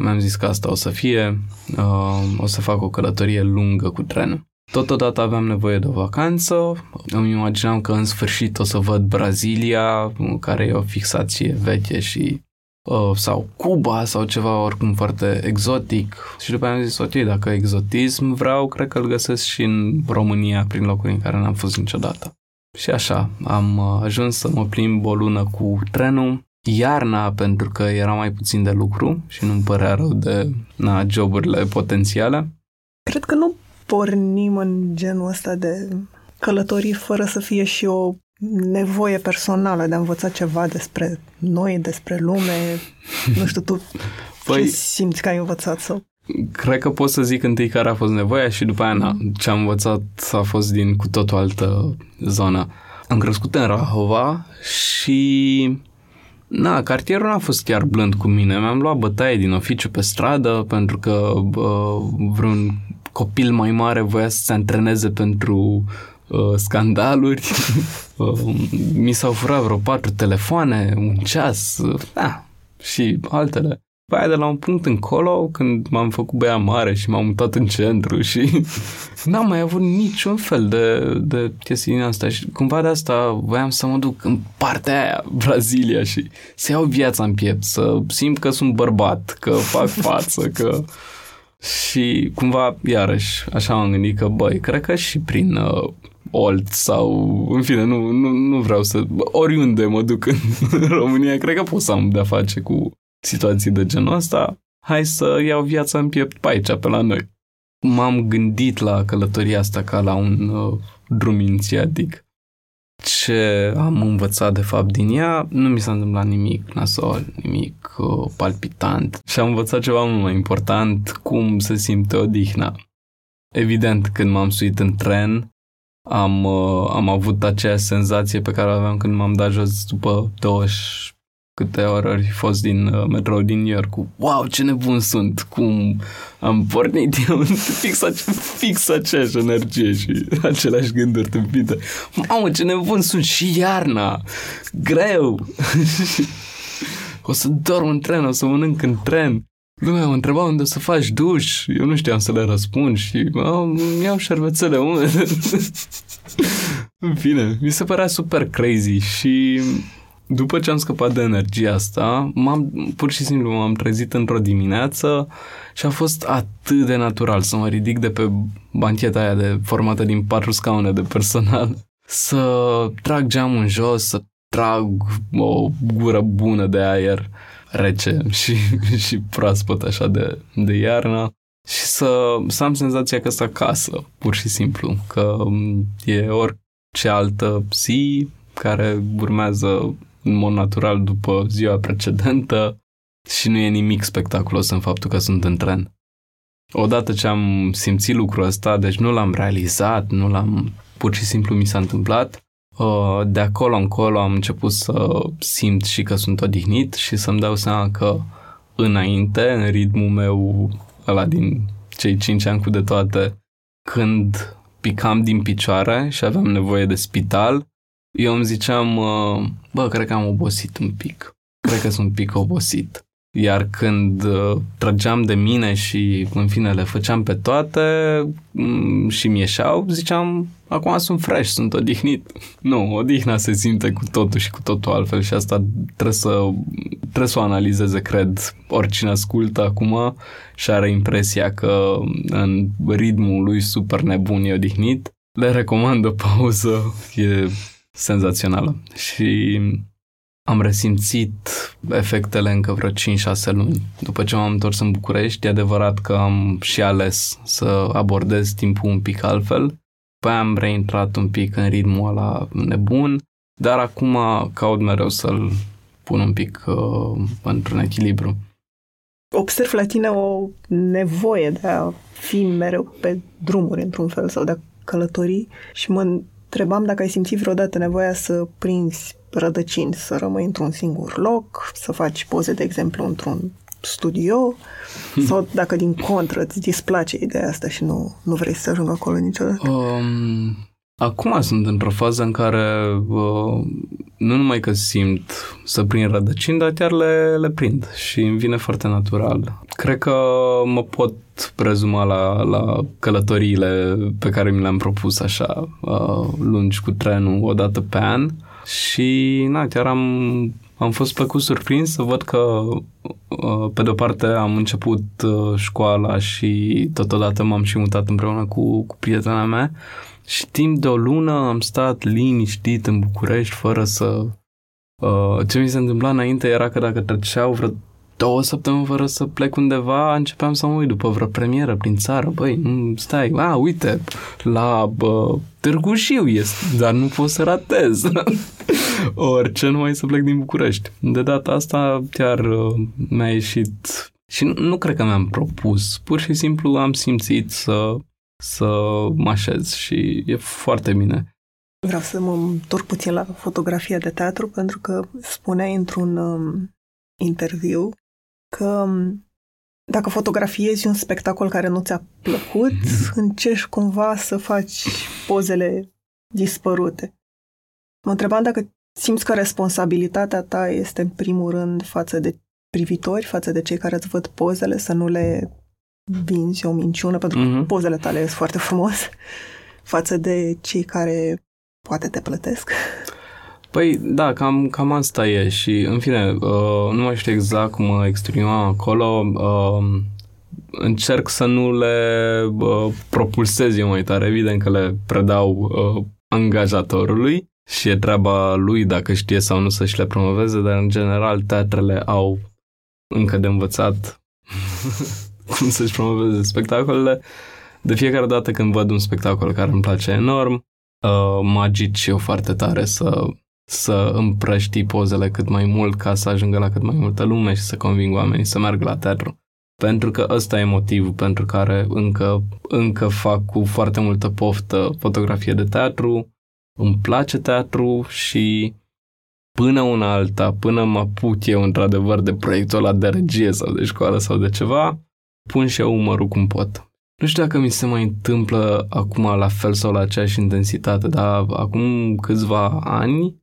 mi-am zis că asta o să fie, uh, o să fac o călătorie lungă cu trenul. Totodată aveam nevoie de o vacanță, îmi imaginam că în sfârșit o să văd Brazilia, care e o fixație veche și uh, sau Cuba sau ceva oricum foarte exotic și după aia am zis ok, dacă exotism vreau, cred că îl găsesc și în România prin locuri în care n-am fost niciodată. Și așa, am uh, ajuns să mă plimb o lună cu trenul, iarna pentru că era mai puțin de lucru și nu-mi părea rău de na, joburile potențiale. Cred că nu pornim în genul ăsta de călătorii fără să fie și o nevoie personală de a învăța ceva despre noi, despre lume. Nu știu, tu păi, ce simți că ai învățat sau... Cred că pot să zic întâi care a fost nevoia și după aia na, ce am învățat a fost din cu tot o altă zonă. Am crescut în Rahova și Na, cartierul n-a fost chiar blând cu mine. Mi-am luat bătaie din oficiu pe stradă pentru că uh, vreun copil mai mare voia să se antreneze pentru uh, scandaluri. uh, mi s-au furat vreo patru telefoane, un ceas, uh, da, și altele. Pe aia de la un punct încolo, când m-am făcut băia mare și m-am mutat în centru și n-am mai avut niciun fel de, de chestii din asta și cumva de asta voiam să mă duc în partea aia, Brazilia și să iau viața în piept, să simt că sunt bărbat, că fac față, că... Și cumva, iarăși, așa m-am gândit că, băi, cred că și prin uh, Olt sau, în fine, nu, nu, nu vreau să... Oriunde mă duc în România, cred că pot să am de-a face cu situații de genul ăsta, hai să iau viața în piept pe aici, pe la noi. M-am gândit la călătoria asta ca la un uh, drum inițiatic. Ce am învățat de fapt din ea, nu mi s-a întâmplat nimic nasol, nimic uh, palpitant și am învățat ceva mult mai important, cum se simte odihna. Evident, când m-am suit în tren, am, uh, am avut aceeași senzație pe care o aveam când m-am dat jos după 20 câte ori ori fost din uh, metrou din New York cu wow, ce nebun sunt, cum am pornit eu fix, ace- fix aceeași energie și aceleași gânduri tâmpite. Mamă, ce nebun sunt și iarna, greu. o să dorm în tren, o să mănânc în tren. Lumea mă întreba unde să faci duș, eu nu știam să le răspund și îmi iau șervețele umede. în fine, mi se părea super crazy și după ce am scăpat de energia asta, m-am, pur și simplu m-am trezit într-o dimineață și a fost atât de natural să mă ridic de pe bancheta aia de formată din patru scaune de personal, să trag geamul în jos, să trag o gură bună de aer rece și, și proaspăt așa de, de iarnă și să, să am senzația că sunt acasă, pur și simplu, că e orice altă zi care urmează în mod natural după ziua precedentă și nu e nimic spectaculos în faptul că sunt în tren. Odată ce am simțit lucrul ăsta, deci nu l-am realizat, nu l-am, pur și simplu mi s-a întâmplat, uh, de acolo încolo am început să simt și că sunt odihnit și să-mi dau seama că înainte, în ritmul meu ăla din cei 5 ani cu de toate, când picam din picioare și aveam nevoie de spital, eu îmi ziceam, uh, bă, cred că am obosit un pic. Cred că sunt un pic obosit. Iar când uh, trăgeam de mine și în fine le făceam pe toate mm, și mi ieșeau, ziceam, acum sunt fresh, sunt odihnit. Nu, odihna se simte cu totul și cu totul altfel și asta trebuie să, trebuie să o analizeze, cred, oricine ascultă acum și are impresia că în ritmul lui super nebun e odihnit. Le recomand o pauză, e senzațională și am resimțit efectele încă vreo 5-6 luni. După ce m-am întors în București, e adevărat că am și ales să abordez timpul un pic altfel. Păi am reintrat un pic în ritmul ăla nebun, dar acum caut mereu să-l pun un pic uh, într-un echilibru. Observ la tine o nevoie de a fi mereu pe drumuri, într-un fel, sau de a călători și mă întrebam dacă ai simțit vreodată nevoia să prinzi rădăcini, să rămâi într-un singur loc, să faci poze, de exemplu, într-un studio, sau dacă din contră îți displace ideea asta și nu, nu vrei să ajungă acolo niciodată? Um, acum sunt într-o fază în care uh, nu numai că simt să prind rădăcini, dar chiar le, le prind și îmi vine foarte natural. Cred că mă pot prezuma la, la călătoriile pe care mi le-am propus așa, uh, lungi cu trenul o dată pe an și na, chiar am, am fost plăcut surprins să văd că uh, pe de-o parte am început uh, școala și totodată m-am și mutat împreună cu, cu prietena mea și timp de o lună am stat liniștit în București fără să... Uh, ce mi se întâmpla înainte era că dacă treceau vreo două săptămâni fără să plec undeva, începeam să mă uit după vreo premieră prin țară. Băi, nu, stai, a, uite, la bă, Târgu Jiu este, dar nu pot să ratez. Orice numai să plec din București. De data asta chiar uh, mi-a ieșit și nu, nu cred că mi-am propus, pur și simplu am simțit să, să mă așez și e foarte bine. Vreau să mă întorc puțin la fotografia de teatru pentru că spuneai într-un um, interviu că um, dacă fotografiezi un spectacol care nu ți-a plăcut, încerci cumva să faci pozele dispărute. Mă întrebam dacă simți că responsabilitatea ta este în primul rând față de privitori, față de cei care îți văd pozele, să nu le vinzi o minciună, pentru că mm-hmm. pozele tale sunt foarte frumos, față de cei care poate te plătesc. Păi, da, cam, cam asta e și, în fine, uh, nu mai știu exact cum mă exprimam acolo, uh, încerc să nu le uh, propulsez eu mai tare, evident că le predau uh, angajatorului și e treaba lui dacă știe sau nu să-și le promoveze, dar în general teatrele au încă de învățat cum să-și promoveze spectacolele. De fiecare dată când văd un spectacol care îmi place enorm, uh, magici eu foarte tare să, să împrăști pozele cât mai mult ca să ajungă la cât mai multă lume și să conving oamenii să meargă la teatru. Pentru că ăsta e motivul pentru care încă, încă fac cu foarte multă poftă fotografie de teatru, îmi place teatru și până una alta, până mă apuc eu într-adevăr de proiectul ăla de regie sau de școală sau de ceva, pun și eu umărul cum pot. Nu știu dacă mi se mai întâmplă acum la fel sau la aceeași intensitate, dar acum câțiva ani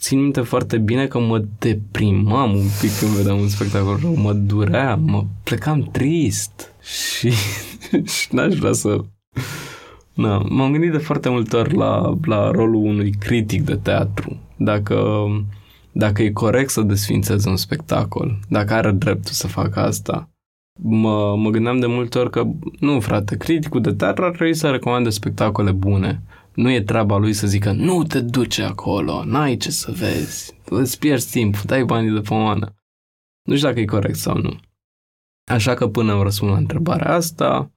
țin minte foarte bine că mă deprimam un pic când vedeam un spectacol rău, mă durea, mă plecam trist și, și n-aș vrea să... Na, m-am gândit de foarte multe ori la, la rolul unui critic de teatru. Dacă, dacă e corect să desfințeze un spectacol, dacă are dreptul să facă asta mă, mă gândeam de multe ori că, nu frate, criticul de teatru ar trebui să recomande spectacole bune. Nu e treaba lui să zică, nu te duce acolo, n-ai ce să vezi, îți pierzi timp, dai banii de pomană. Nu știu dacă e corect sau nu. Așa că până îmi răspund la întrebarea asta,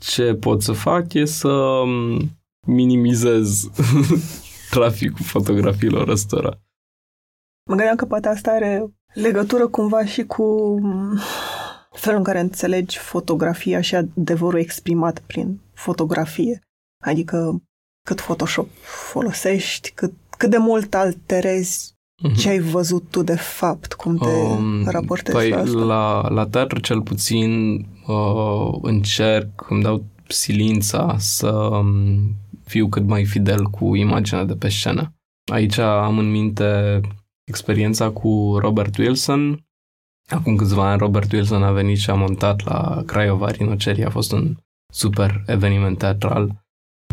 ce pot să fac e să minimizez traficul fotografiilor ăstora. Mă gândeam că poate asta are legătură cumva și cu felul în care înțelegi fotografia și adevărul exprimat prin fotografie. Adică cât Photoshop folosești, cât, cât de mult alterezi mm-hmm. ce ai văzut tu de fapt, cum te um, raportezi păi la asta. La, la teatru cel puțin uh, încerc, îmi dau silința să um, fiu cât mai fidel cu imaginea de pe scenă. Aici am în minte experiența cu Robert Wilson, Acum câțiva ani Robert Wilson a venit și a montat la Craiova Rinocerii, a fost un super eveniment teatral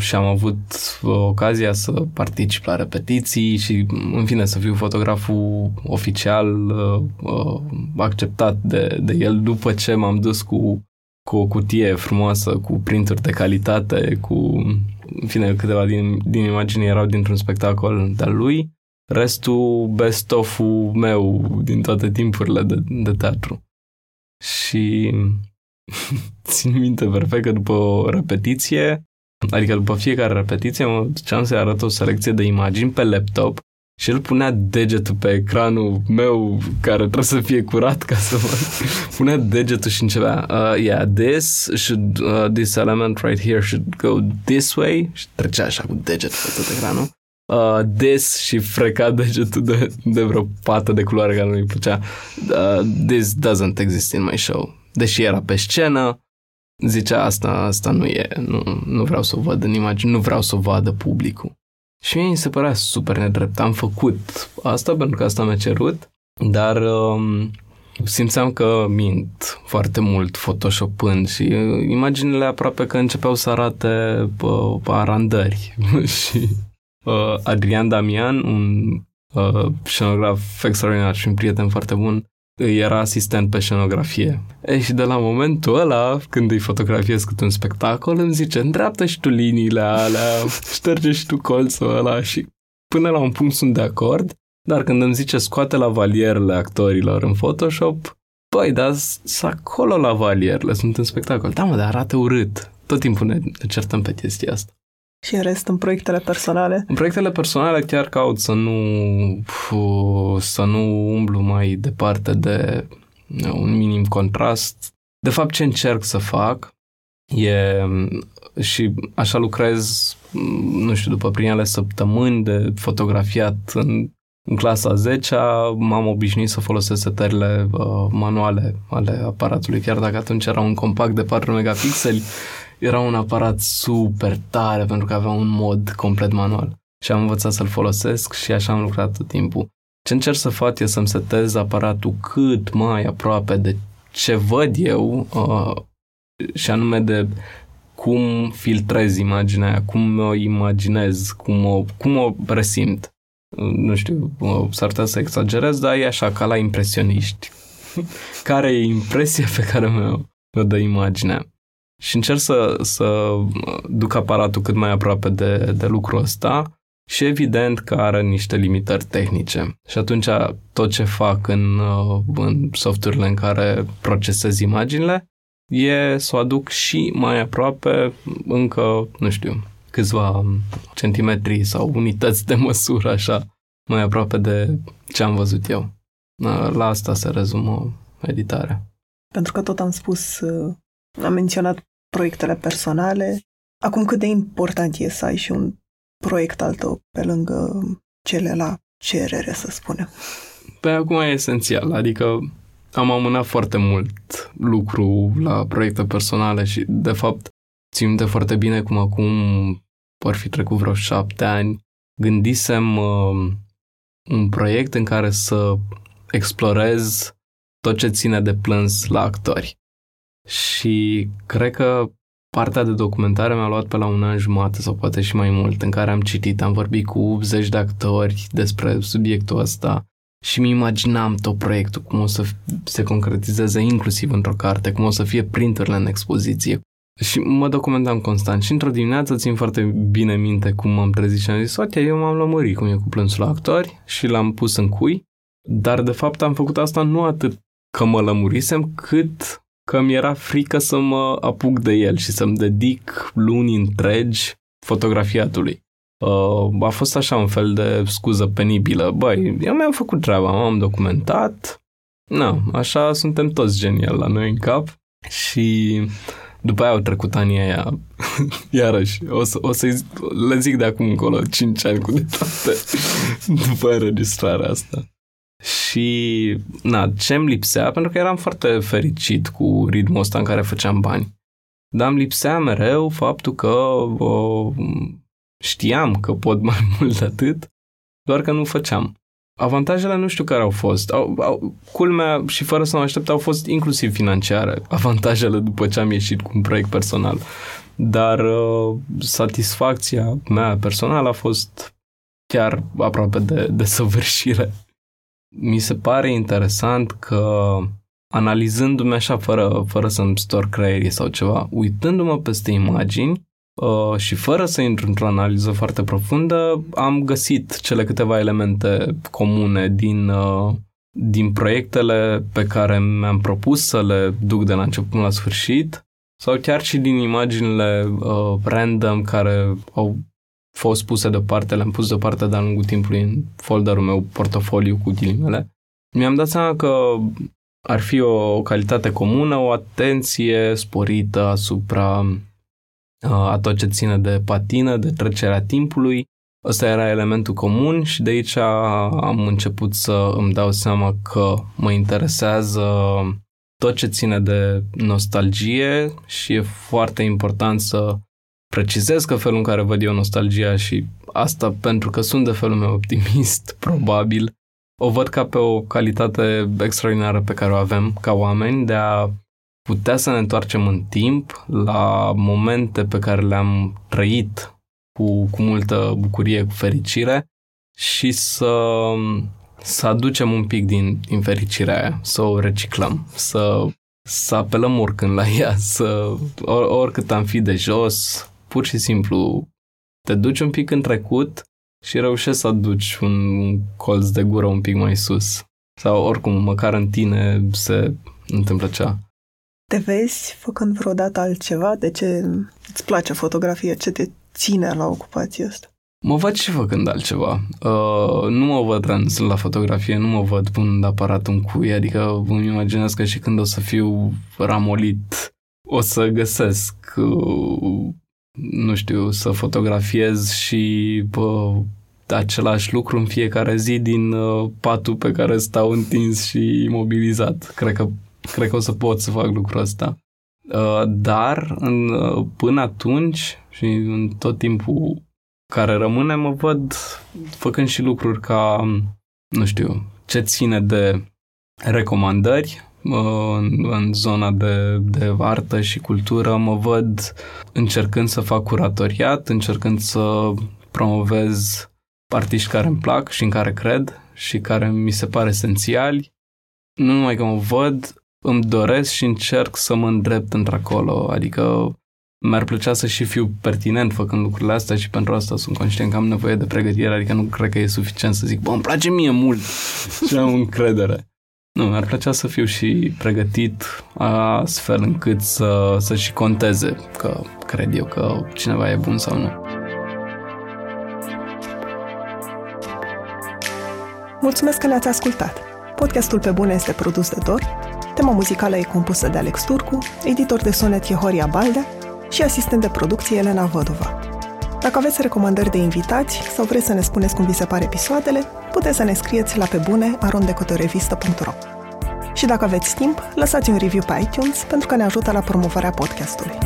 și am avut ocazia să particip la repetiții și, în fine, să fiu fotograful oficial uh, uh, acceptat de, de el după ce m-am dus cu, cu o cutie frumoasă, cu printuri de calitate, cu, în fine, câteva din, din imagini erau dintr-un spectacol de-al lui restul best of meu din toate timpurile de, de teatru. Și țin minte perfect că după o repetiție, adică după fiecare repetiție, mă duceam să-i arăt o selecție de imagini pe laptop și el punea degetul pe ecranul meu care trebuie să fie curat ca să văd. Punea degetul și începea uh, yeah, this should, uh, this element right here should go this way și trecea așa cu degetul pe tot ecranul uh, des și freca degetul de, de vreo pată de culoare care nu-i plăcea. Uh, this doesn't exist in my show. Deși era pe scenă, zicea asta, asta nu e, nu, nu vreau să o văd în imagine, nu vreau să o vadă publicul. Și mie mi se părea super nedrept. Am făcut asta pentru că asta mi-a cerut, dar um, simțeam că mint foarte mult photoshopând și imaginile aproape că începeau să arate uh, arandări și uh, Adrian Damian, un uh, scenograf extraordinar și un prieten foarte bun, era asistent pe scenografie. E, și de la momentul ăla, când îi fotografiez câte un spectacol, îmi zice, îndreaptă și tu liniile alea, șterge și tu colțul ăla și până la un punct sunt de acord, dar când îmi zice scoate la valierele actorilor în Photoshop, băi, dar sunt acolo la valierele, sunt în spectacol. Da, mă, dar arată urât. Tot timpul ne, ne certăm pe chestia asta. Și în rest, în proiectele personale? În proiectele personale chiar caut să nu, să nu umblu mai departe de un minim contrast. De fapt, ce încerc să fac e și așa lucrez, nu știu, după primele săptămâni de fotografiat în, în clasa 10 m-am obișnuit să folosesc setările uh, manuale ale aparatului, chiar dacă atunci era un compact de 4 megapixeli, era un aparat super tare pentru că avea un mod complet manual. Și am învățat să-l folosesc și așa am lucrat tot timpul. Ce încerc să fac e să-mi setez aparatul cât mai aproape de ce văd eu uh, și anume de cum filtrez imaginea aia, cum o imaginez, cum o, cum o resimt. Uh, nu știu, uh, s-ar putea să exagerez, dar e așa, ca la impresioniști. care e impresia pe care mi-o, mi-o dă imaginea? Și încerc să, să duc aparatul cât mai aproape de, de lucrul ăsta și evident că are niște limitări tehnice. Și atunci tot ce fac în, în softurile în care procesez imaginile e să o aduc și mai aproape încă, nu știu, câțiva centimetri sau unități de măsură, așa, mai aproape de ce am văzut eu. La asta se rezumă editarea. Pentru că tot am spus, am menționat proiectele personale. Acum cât de important e să ai și un proiect al tău pe lângă cele la cerere, să spunem? Pe acum e esențial, adică am amânat foarte mult lucru la proiecte personale și, de fapt, țin de foarte bine cum acum ar fi trecut vreo șapte ani, gândisem uh, un proiect în care să explorez tot ce ține de plâns la actori. Și cred că partea de documentare mi-a luat pe la un an jumate sau poate și mai mult, în care am citit, am vorbit cu zeci de actori despre subiectul ăsta și mi imaginam tot proiectul, cum o să se concretizeze inclusiv într-o carte, cum o să fie printurile în expoziție. Și mă documentam constant și într-o dimineață țin foarte bine minte cum m-am trezit și am zis, ok, eu m-am lămurit cum e cu plânsul la actori și l-am pus în cui, dar de fapt am făcut asta nu atât că mă lămurisem, cât că mi era frică să mă apuc de el și să-mi dedic luni întregi fotografiatului. Uh, a fost așa un fel de scuză penibilă. Băi, eu mi-am făcut treaba, m-am documentat. Na, așa suntem toți geniali la noi în cap. Și după aia au trecut anii aia, iarăși, o să, o să le zic de acum încolo 5 ani cu de toate după înregistrarea asta. Și, na, ce îmi lipsea, pentru că eram foarte fericit cu ritmul ăsta în care făceam bani. Dar îmi lipsea mereu faptul că o, știam că pot mai mult de atât, doar că nu făceam. Avantajele nu știu care au fost. Au, au, culmea și fără să mă aștept au fost inclusiv financiare. Avantajele după ce am ieșit cu un proiect personal. Dar uh, satisfacția mea personală a fost chiar aproape de, de săvârșire. Mi se pare interesant că analizându-mi așa fără, fără să-mi stor creierii sau ceva, uitându-mă peste imagini, Uh, și fără să intru într-o analiză foarte profundă, am găsit cele câteva elemente comune din, uh, din proiectele pe care mi-am propus să le duc de la început până la sfârșit sau chiar și din imaginile uh, random care au fost puse deoparte, le-am pus deoparte de-a lungul timpului în folderul meu, portofoliu cu ghilimele. Mi-am dat seama că ar fi o calitate comună, o atenție sporită asupra a tot ce ține de patină, de trecerea timpului. Ăsta era elementul comun și de aici am început să îmi dau seama că mă interesează tot ce ține de nostalgie și e foarte important să precizez că felul în care văd eu nostalgia și asta pentru că sunt de felul meu optimist, probabil, o văd ca pe o calitate extraordinară pe care o avem ca oameni de a putea să ne întoarcem în timp la momente pe care le-am trăit cu, cu multă bucurie, cu fericire și să, să aducem un pic din, din fericirea aia, să o reciclăm, să, să apelăm oricând la ea, să or, oricât am fi de jos, pur și simplu te duci un pic în trecut și reușești să aduci un colț de gură un pic mai sus. Sau oricum, măcar în tine se întâmplă cea. Te vezi făcând vreodată altceva? De ce îți place fotografia? Ce te ține la ocupația asta? Mă văd și făcând altceva. Uh, nu mă văd rans la fotografie, nu mă văd punând aparatul în cui, adică îmi imaginez că și când o să fiu ramolit, o să găsesc, uh, nu știu, să fotografiez și bă, același lucru în fiecare zi din uh, patul pe care stau întins și imobilizat. Cred că cred că o să pot să fac lucrul ăsta. Uh, dar în, uh, până atunci și în tot timpul care rămâne, mă văd făcând și lucruri ca, nu știu, ce ține de recomandări uh, în, în zona de, de artă și cultură, mă văd încercând să fac curatoriat, încercând să promovez artiști care îmi plac și în care cred și care mi se pare esențiali. Nu numai că mă văd, îmi doresc și încerc să mă îndrept într-acolo, adică mi-ar plăcea să și fiu pertinent făcând lucrurile astea și pentru asta sunt conștient că am nevoie de pregătire, adică nu cred că e suficient să zic, bă, îmi place mie mult și am încredere. Nu, mi-ar plăcea să fiu și pregătit astfel încât să, să și conteze că cred eu că cineva e bun sau nu. Mulțumesc că ne-ați ascultat! Podcastul Pe Bune este produs de Dor, tema muzicală e compusă de Alex Turcu, editor de sonet e Horia Baldea și asistent de producție Elena Văduva. Dacă aveți recomandări de invitați sau vreți să ne spuneți cum vi se pare episoadele, puteți să ne scrieți la pe bune arondecotorevista.ro Și dacă aveți timp, lăsați un review pe iTunes pentru că ne ajută la promovarea podcastului.